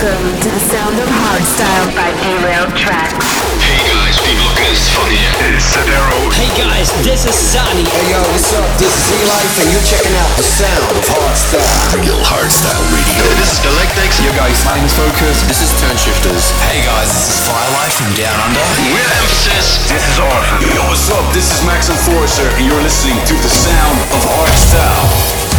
Welcome to the sound of hardstyle by Derailed Traxx. Hey guys, P-Blockers van hier. It's Sadero. Hey guys, this is Sunny. Hey yo, what's up? This is E-Life and you're checking out the sound of hardstyle. Real Hardstyle Radio. This is Galactixx. Yo guys, my name is Focus. This is Toneshifterz. Hey guys, this is Firelight from Down Under. We're Emphasis. This is Arthur. Yo, what's up? This is Max Enforcer, and you're listening to the sound of hardstyle.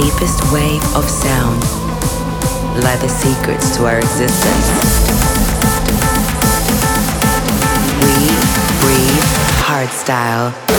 deepest wave of sound lie the secrets to our existence. We breathe hardstyle.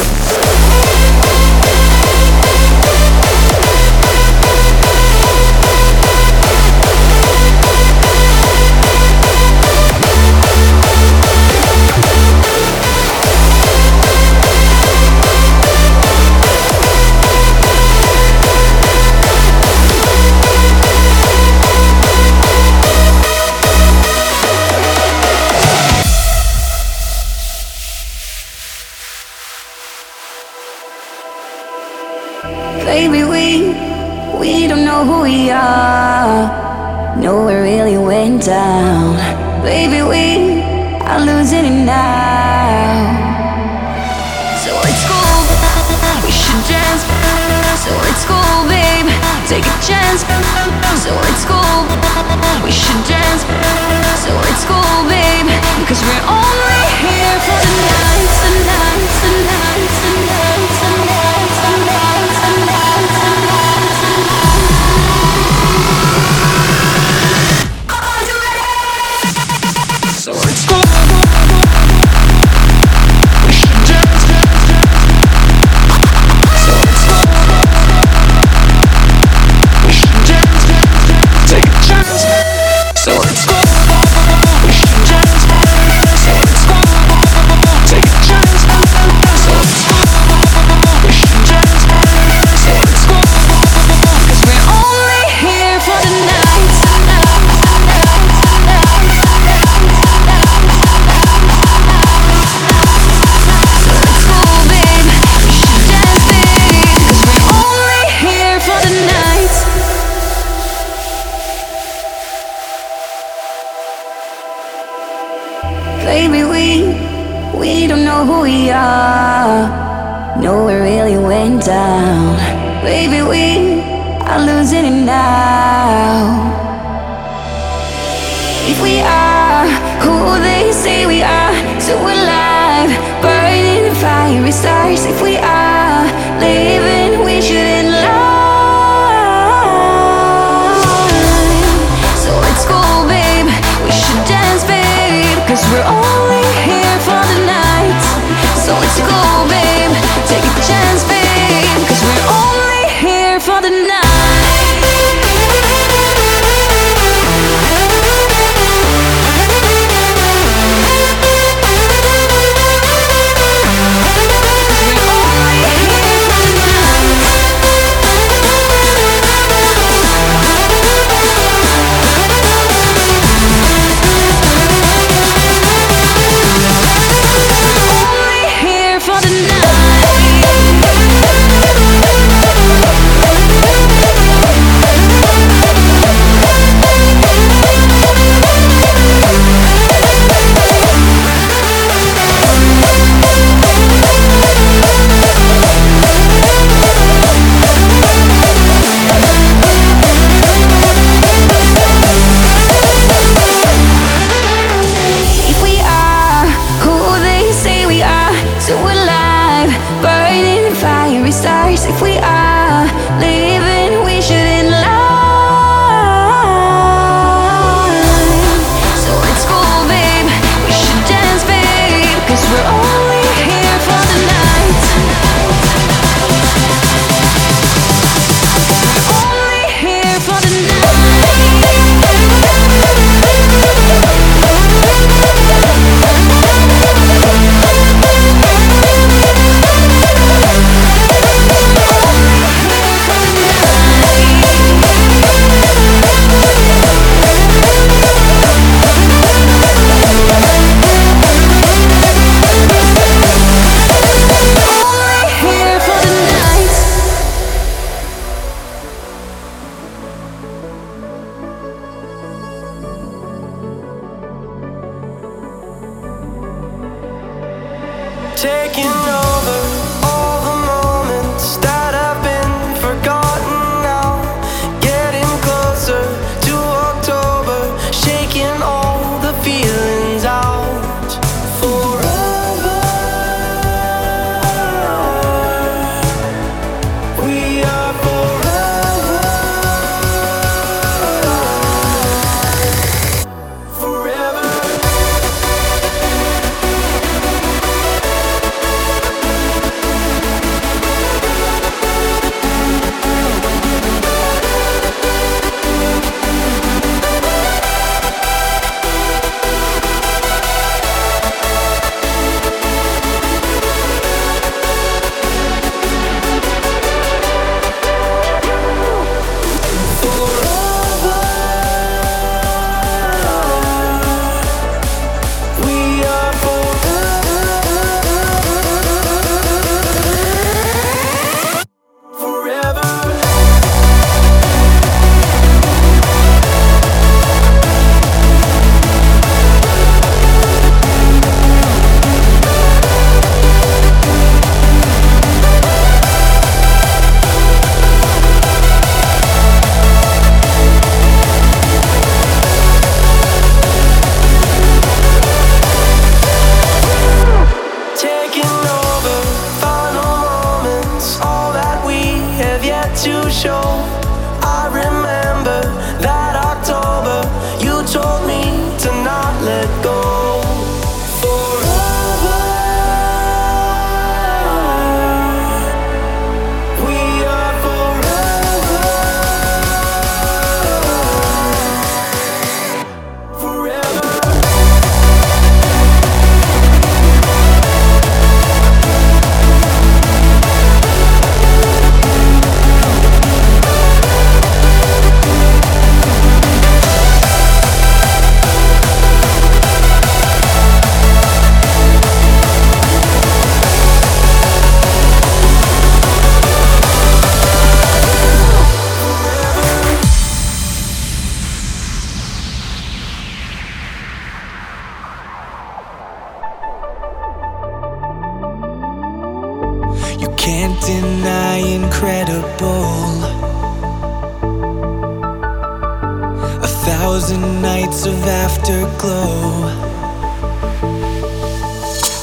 Thousand nights of afterglow.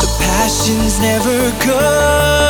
The passions never go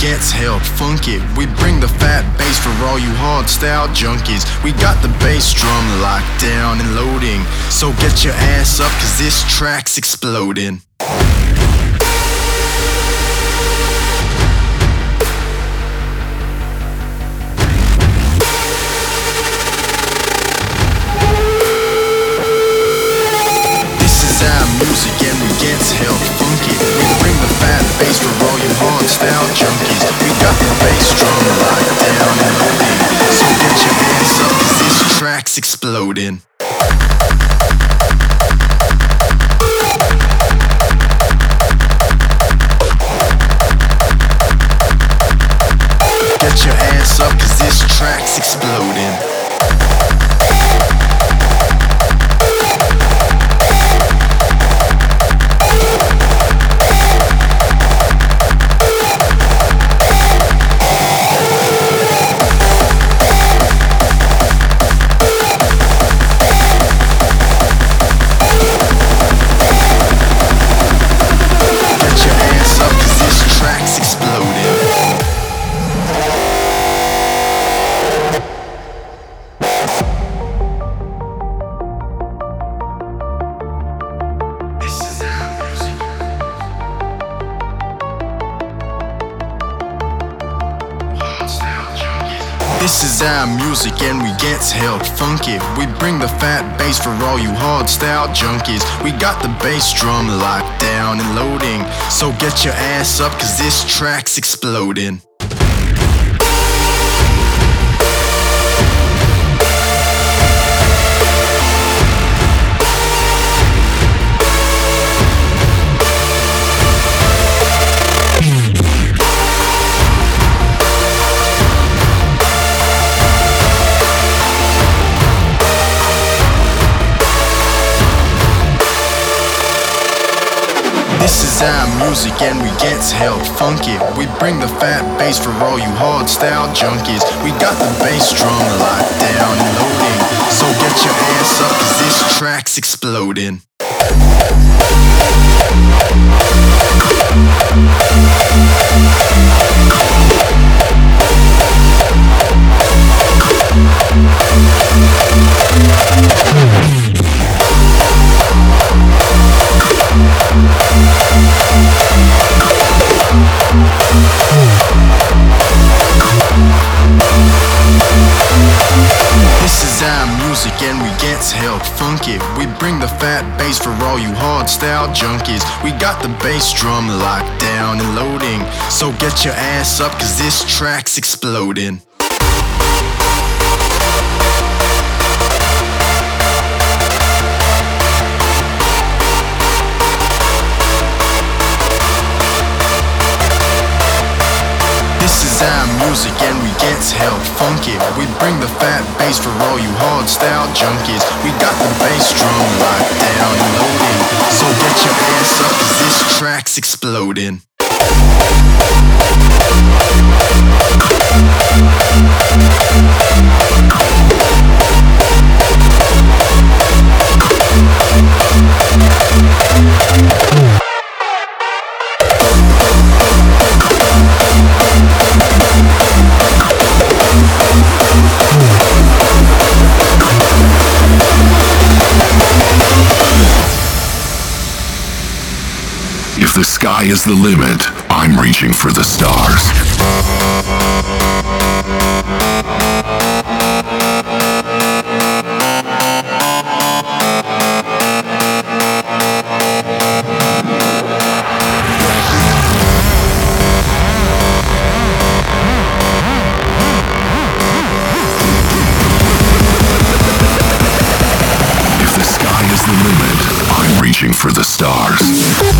gets help funky. We bring the fat bass for all you hard style junkies. We got the bass drum locked down and loading. So get your ass up cause this track's exploding. Music and we gets hell funky. We bring the fat bass for all you hard style junkies. We got the bass drum locked down and loading. So get your hands up cause this track's exploding. Get your ass up cause this track's exploding. Music and we gets hell funky. We bring the fat bass for all you hard style junkies. We got the bass drum locked down and loading. So get your ass up cause this track's exploding. This is our music and we gets hell funky. We bring the fat bass for all you hard style junkies. We got the bass drum locked down and loading. So get your ass up cause this track's exploding. Bring the fat bass for all you hard style junkies. We got the bass drum locked down and loading. So get your ass up cause this track's exploding. Our music and we gets hell funky. We bring the fat bass for all you hard style junkies. We got the bass drum locked down and loading. So get your ass up cause this track's exploding. The sky is the limit, I'm reaching for the stars. If the sky is the limit, I'm reaching for the stars.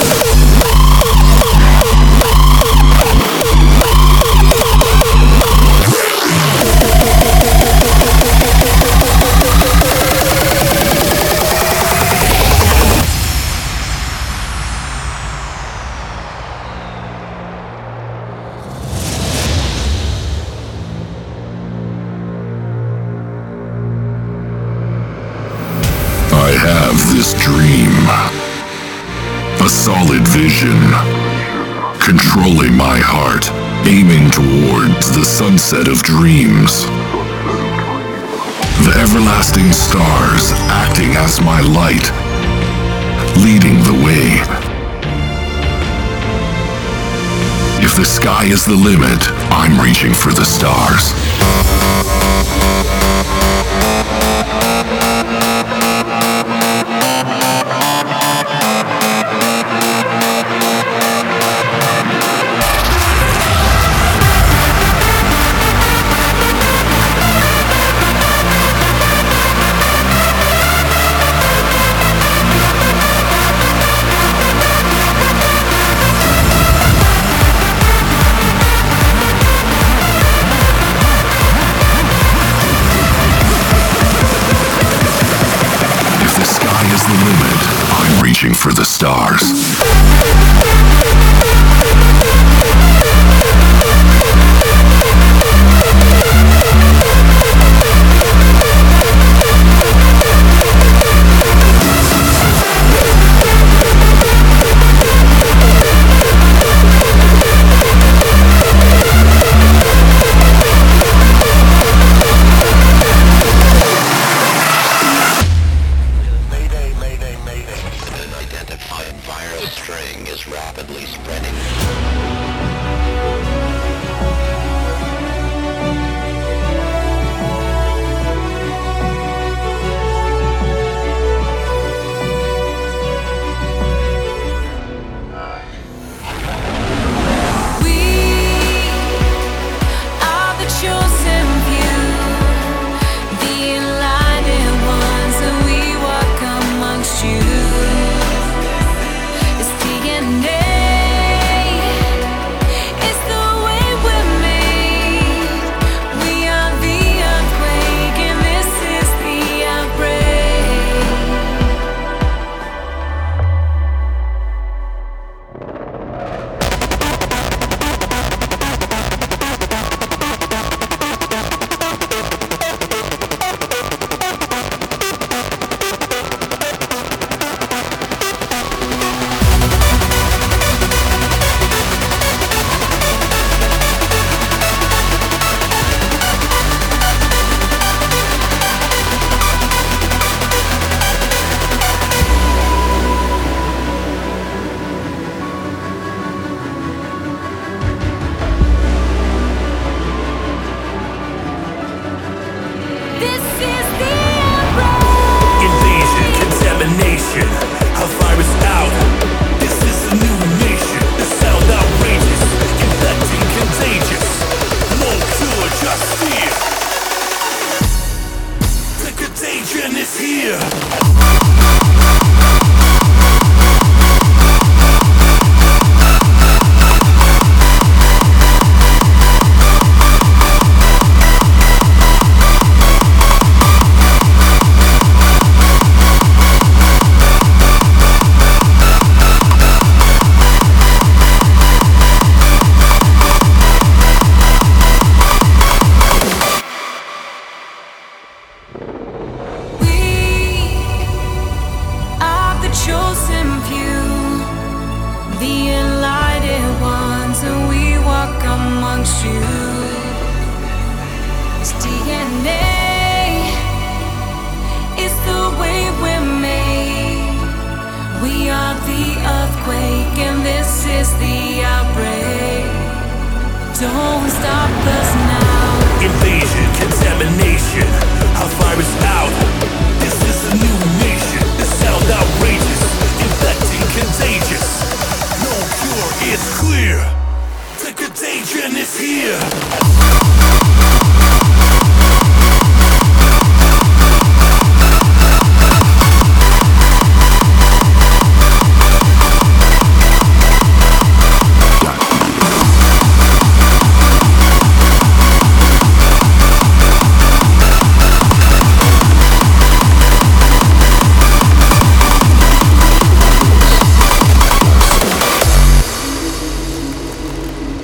is the limit. I'm reaching for the stars.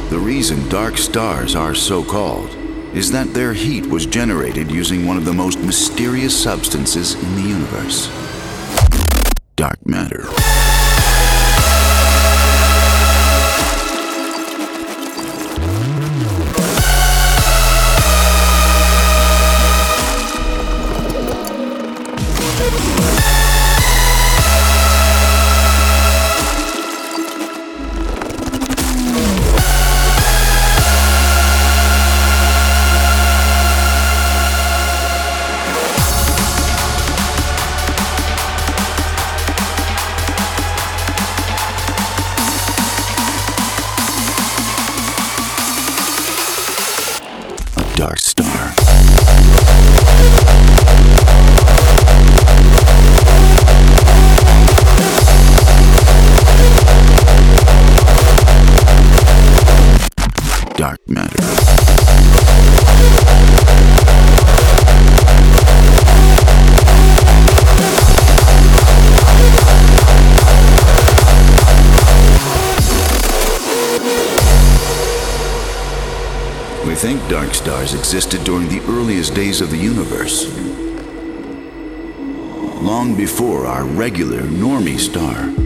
The reason dark stars are so called is that their heat was generated using one of the most mysterious substances in the universe dark matter. existed during the earliest days of the universe, long before our regular normie star.